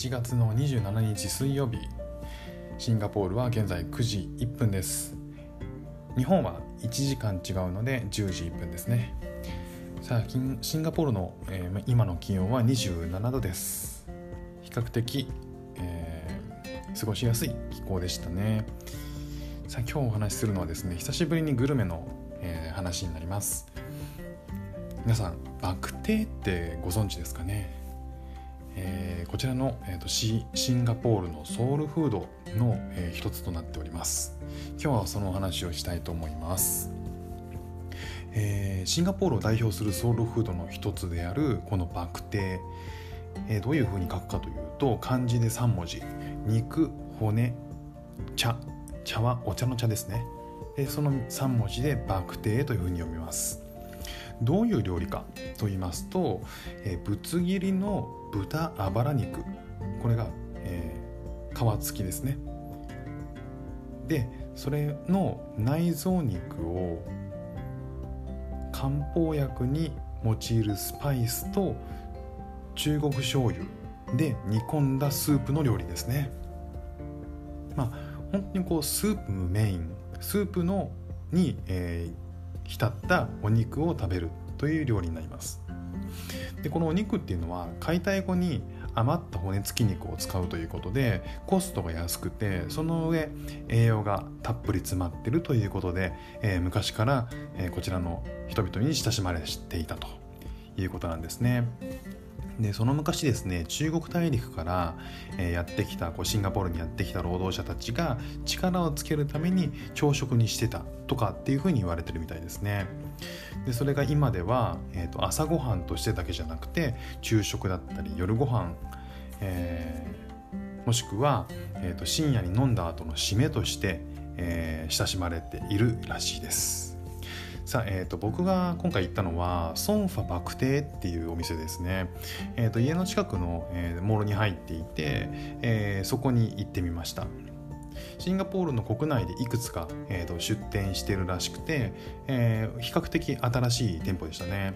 1月の27日水曜日。シンガポールは現在9時1分です。日本は1時間違うので10時1分ですね。さあシンガポールの、えー、今の気温は27度です。比較的、えー、過ごしやすい気候でしたね。さあ今日お話しするのはですね久しぶりにグルメの、えー、話になります。皆さんバクテーってご存知ですかね、こちらの、えーと、シシンガポールのソウルフードの、えー、一つとなっております。今日はそのお話をしたいと思います、えー、シンガポールを代表するソウルフードの一つであるこのバクテー、えー、どういうふうに書くかというと漢字で3文字。肉骨茶。茶はお茶の茶ですね。でその3文字でバクテーというふうに読みます。どういう料理かと言いますと、えー、ぶつ切りの豚あばら肉。これが、えー、皮付きですね。でそれの内臓肉を漢方薬に用いるスパイスと中国醤油で煮込んだスープの料理ですね。まあ本当にこうスープメインスープのに、えー、浸ったお肉を食べるという料理になりますでこのお肉っていうのは解体後に余った骨付き肉を使うということでコストが安くてその上栄養がたっぷり詰まってるということで、えー、昔から、えー、こちらの人々に親しまれていたということなんですね。でその昔ですね中国大陸から、え、やってきたこうシンガポールにやってきた労働者たちが力をつけるために朝食にしてたとかっていうふうに言われてるみたいですね。でそれが今では、えーと、朝ごはんとしてだけじゃなくて昼食だったり夜ご飯、えー、もしくは、えーと深夜に飲んだ後の締めとして、えー、親しまれているらしいです。さあ、えーと、僕が今回行ったのはソンファバクテっていうお店ですね、えーと、家の近くの、えー、モールに入っていて、えー、そこに行ってみました。シンガポールの国内でいくつか、えーと、出店してるらしくて、えー、比較的新しい店舗でしたね。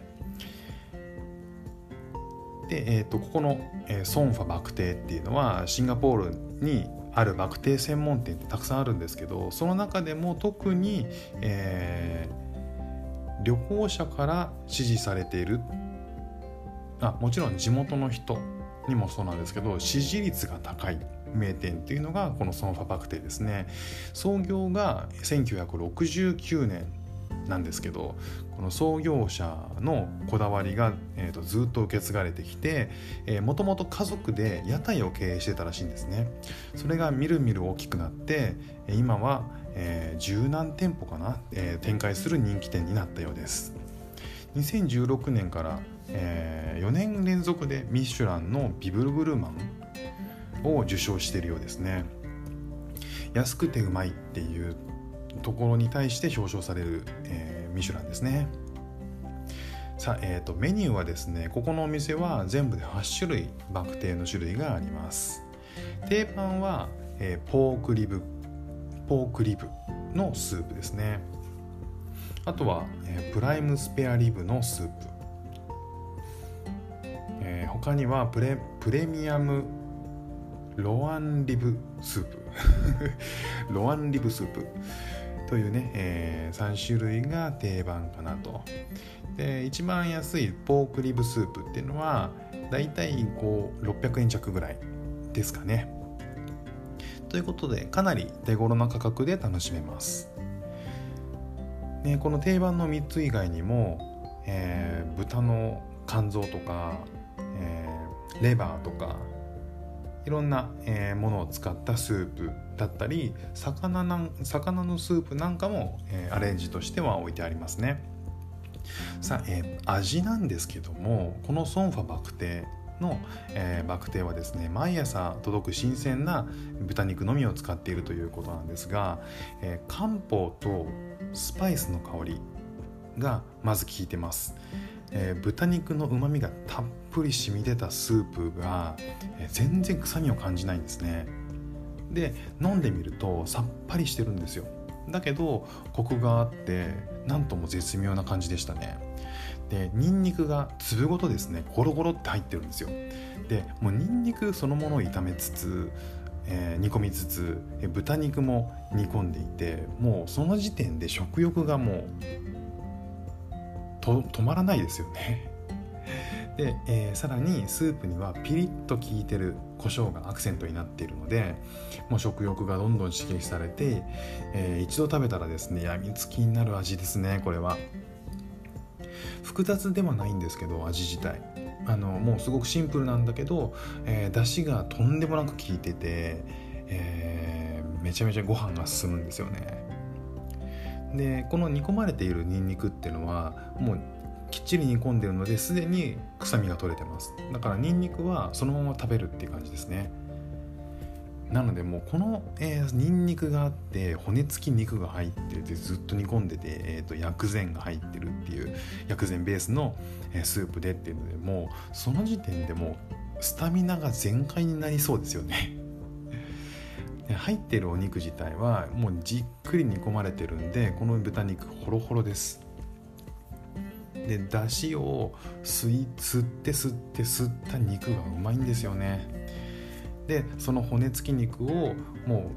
で、えー、とここの、えー、ソンファバクテっていうのはシンガポールにあるバクテ専門店ってたくさんあるんですけどその中でも特に、えー、旅行者から支持されている。あもちろん地元の人にもそうなんですけど支持率が高い名店っていうのがこのソンファバクテですね。創業が1969年なんですけどこの創業者のこだわりが、えーと、ずっと受け継がれてきてもともと家族で屋台を経営してたらしいんですね。それがみるみる大きくなって今は、えー、十何店舗かな、えー、展開する人気店になったようです。2016年から、えー、4年連続でミシュランのビブルグルマンを受賞しているようですね。安くてうまいっていうところに対して表彰される、えー、ミシュランですね。さあ、えーと、メニューはですねここのお店は全部で8種類バクテーの種類があります。定番は、えー、ポークリブポークリブのスープですね。あとは、えー、プライムスペアリブのスープ、えー、他にはプレプレミアムロアンリブスープ。ロアンリブスープ。というね、えー、3種類が定番かなと。で一番安いポークリブスープっていうのはだいたいこう600円弱ぐらいですかね。ということでかなり手頃な価格で楽しめます、ね、この定番の3つ以外にも、えー、豚の肝臓とか、えー、レバーとかいろんな、えー、ものを使ったスープだったり魚な魚のスープなんかも、えー、アレンジとしては置いてありますね。さあ、えー、味なんですけどもこのソンファバクテの、えー、バクテはですね毎朝届く新鮮な豚肉のみを使っているということなんですが、えー、漢方とスパイスの香りがまず効いてます、えー、豚肉のうまみがたっぷり染み出たスープが、えー、全然臭みを感じないんですね。で飲んでみるとさっぱりしてるんですよ。だけどコクがあってなんとも絶妙な感じでしたね。でニンニクが粒ごとですねゴロゴロって入ってるんですよ。でもうニンニクそのものを炒めつつ、えー、煮込みつつ豚肉も煮込んでいてもうその時点で食欲がもう止まらないですよね。で、えー、さらにスープにはピリッと効いてる胡椒がアクセントになっているのでもう食欲がどんどん刺激されて、えー、一度食べたらですねやみつきになる味ですねこれは。複雑ではないんですけど味自体。あのもうすごくシンプルなんだけど、えー、出汁がとんでもなく効いてて、えー、めちゃめちゃご飯が進むんですよね。でこの煮込まれているニンニクっていうのはもうきっちり煮込んでるのですでに臭みが取れてます。だからニンニクはそのまま食べるっていう感じですね。なのでもうこの、えー、ニンニクがあって骨付き肉が入っててずっと煮込んでて、えーと、薬膳が入ってるっていう薬膳ベースの、えー、スープでっていうのでもうその時点でもうスタミナが全開になりそうですよね。入ってるお肉自体はもうじっくり煮込まれてるんでこの豚肉ホロホロです。で出汁を吸い吸って吸って吸った肉がうまいんですよね。でその骨付き肉をも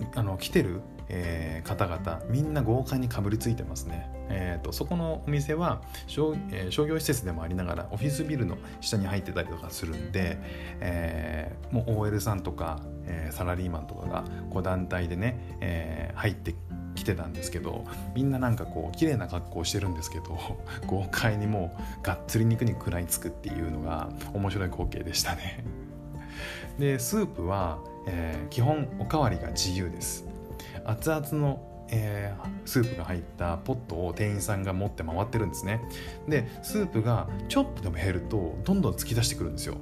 うあの来てる、えー、方々みんな豪快にかぶりついてますね、えーと、そこのお店は商,、えー、商業施設でもありながらオフィスビルの下に入ってたりとかするんで、えー、もう OL さんとか、えー、サラリーマンとかがこう団体でね、えー、入って来てたんですけどみんななんかこう綺麗な格好してるんですけど豪快にもうがっつり肉に食らいつくっていうのが面白い光景でしたね。でスープは、えー、基本おかわりが自由です。熱々の、えー、スープが入ったポットを店員さんが持って回ってるんですね。でスープがちょっとでも減るとどんどん突き出してくるんですよ。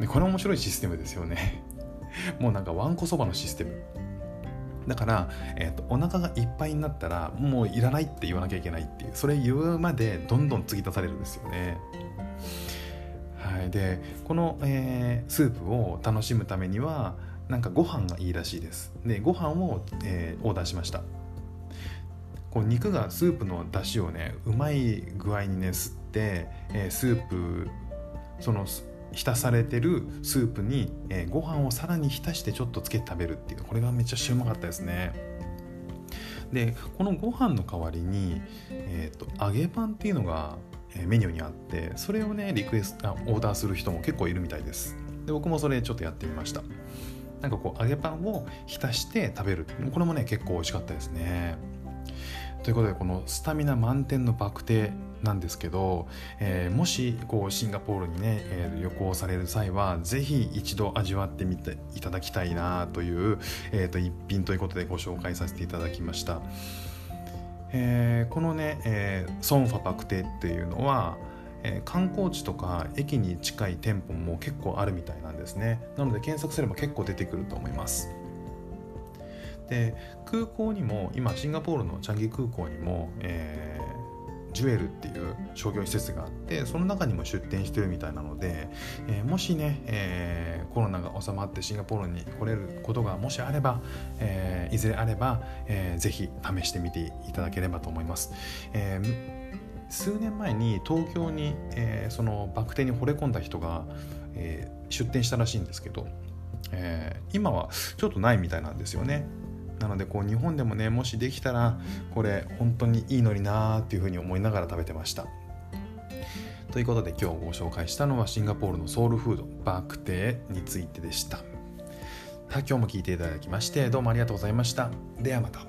でこれ面白いシステムですよね。もうなんかわんこそばのシステム。だから、えーと、お腹がいっぱいになったらもういらないって言わなきゃいけないっていう。それ言うまでどんどん継ぎ足されるんですよね。でこの、えー、スープを楽しむためにはなんかご飯がいいらしいです。でご飯を、えー、オーダーしました。こう肉がスープの出汁をねうまい具合にね吸って、えー、スープその浸されてるスープに、えー、ご飯をさらに浸してちょっとつけて食べるっていう。これがめっちゃしうまかったですね。でこのご飯の代わりに、えーと、揚げパンっていうのがメニューにあってそれをねリクエストオーダーする人も結構いるみたいです。で僕もそれちょっとやってみました。なんかこう揚げパンを浸して食べる。これもね結構美味しかったですね。ということでこのスタミナ満点のバクテなんですけど、えー、もしこうシンガポールにね、えー、旅行される際はぜひ一度味わってみていただきたいなという、えー、と一品ということでご紹介させていただきました、えー、このね、えー、ソンファパクテっていうのはえ観光地とか駅に近い店舗も結構あるみたいなんですね。なので検索すれば結構出てくると思います。で空港にも今シンガポールのチャンギ空港にも、えージュエルっていう商業施設があってその中にも出店してるみたいなので、えー、もしね、えー、コロナが収まってシンガポールに来れることがもしあれば、えー、いずれあれば、えー、ぜひ試してみていただければと思います。えー、数年前に東京に、えー、そのバク転に惚れ込んだ人が、えー、出店したらしいんですけど、えー、今はちょっとないみたいなんですよね。なのでこう日本でもねもしできたらこれ本当にいいのになーっていうふうに思いながら食べてました。ということで今日ご紹介したのはシンガポールのソウルフードバークテーについてでした。今日も聞いていただきましてどうもありがとうございました。ではまた。